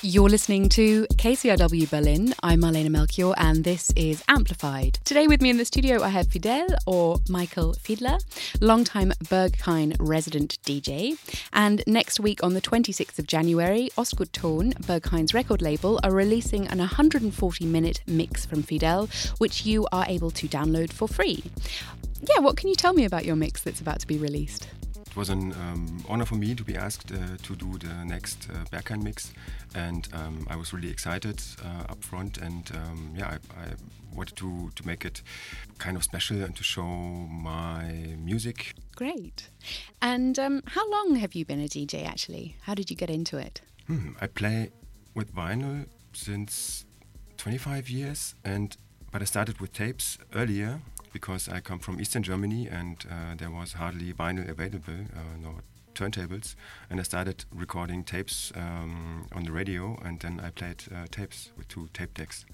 You're listening to KCRW Berlin. I'm Marlene Melchior, and this is Amplified. Today, with me in the studio, I have Fiedel or Michael Fiedler, longtime Berghain resident DJ. And next week, on the 26th of January, Ostgut Ton, Berghain's record label, are releasing an 140 minute mix from Fiedel, which you are able to download for free. Yeah, what can you tell me about your mix that's about to be released? It was an um, honor for me to be asked uh, to do the next uh, Berghain mix, and um, I was really excited uh, up front. And um, yeah, I, I, wanted to, to make it kind of special and to show my music. Great. And um, how long have you been a DJ actually? How did you get into it? Hmm, I play with vinyl since 25 years, and but I started with tapes earlier because I come from Eastern Germany and uh, there was hardly vinyl available, uh, no turntables, and I started recording tapes um, on the radio, and then I played uh, tapes with two tape decks.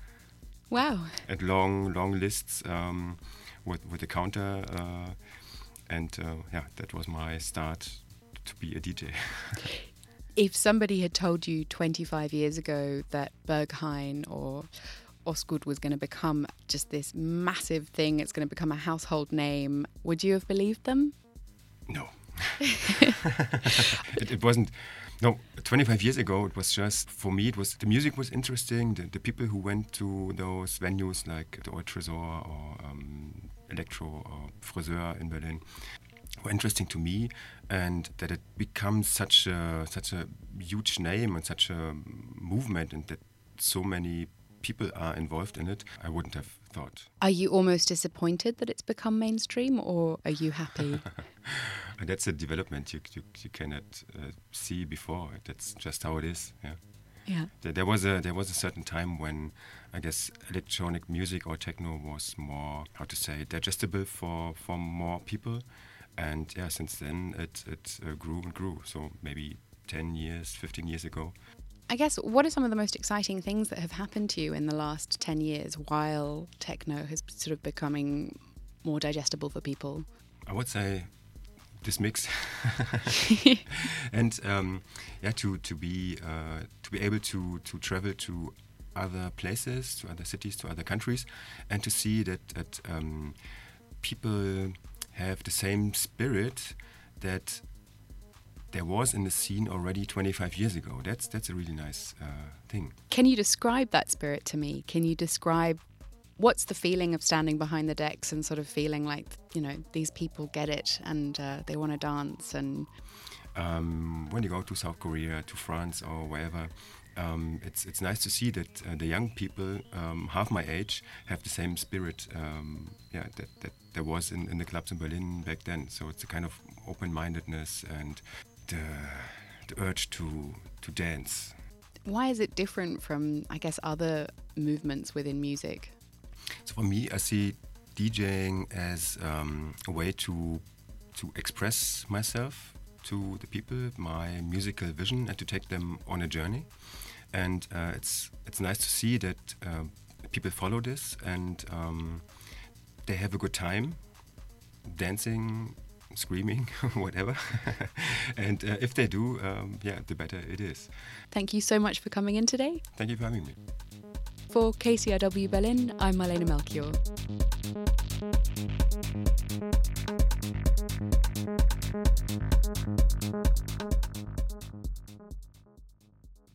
Wow! At long, long lists um, with with a counter, uh, and uh, yeah, that was my start to be a DJ. if somebody had told you 25 years ago that Berghain or Ostgut was going to become just this massive thing, it's going to become a household name, would you have believed them? No. it, it, wasn't. No, 25 years ago, it was just, for me, it was the music was interesting. The, the people who went to those venues like the Old Tresor or um, Electro or Friseur in Berlin were interesting to me. And that it becomes such a, such a huge name and such a movement and that so many people are involved in it, I wouldn't have thought. Are you almost disappointed that it's become mainstream, or are you happy? That's a development you you, you cannot uh, see before. That's just how it is. Yeah. Yeah. There, there, was a there was a certain time when I guess electronic music or techno was more how to say digestible for for more people, and yeah, since then it it uh, grew and grew. So maybe ten years, fifteen years ago, I guess what are some of the most exciting things that have happened to you in the last 10 years while techno has sort of becoming more digestible for people? I would say this mix and um, yeah to to be uh, to be able to to travel to other places to other cities to other countries and to see that that um, people have the same spirit that there was in the scene already 25 years ago. That's that's a really nice uh, thing. Can you describe that spirit to me? Can you describe what's the feeling of standing behind the decks and sort of feeling like you know these people get it and uh, they want to dance and um, when you go to South Korea, to France, or wherever, um, it's it's nice to see that uh, the young people, um, half my age, have the same spirit. Um, yeah, that, that there was in, in the clubs in Berlin back then. So it's a kind of open-mindedness and the, the urge to to dance. Why is it different from, I guess, other movements within music? So for me, I see DJing as um, a way to to express myself to the people, my musical vision, and to take them on a journey. And uh, it's it's nice to see that uh, people follow this and um, they have a good time dancing screaming, whatever. and uh, if they do, um, yeah, the better it is. Thank you so much for coming in today. Thank you for having me. For KCRW Berlin, I'm Marlene Melchior.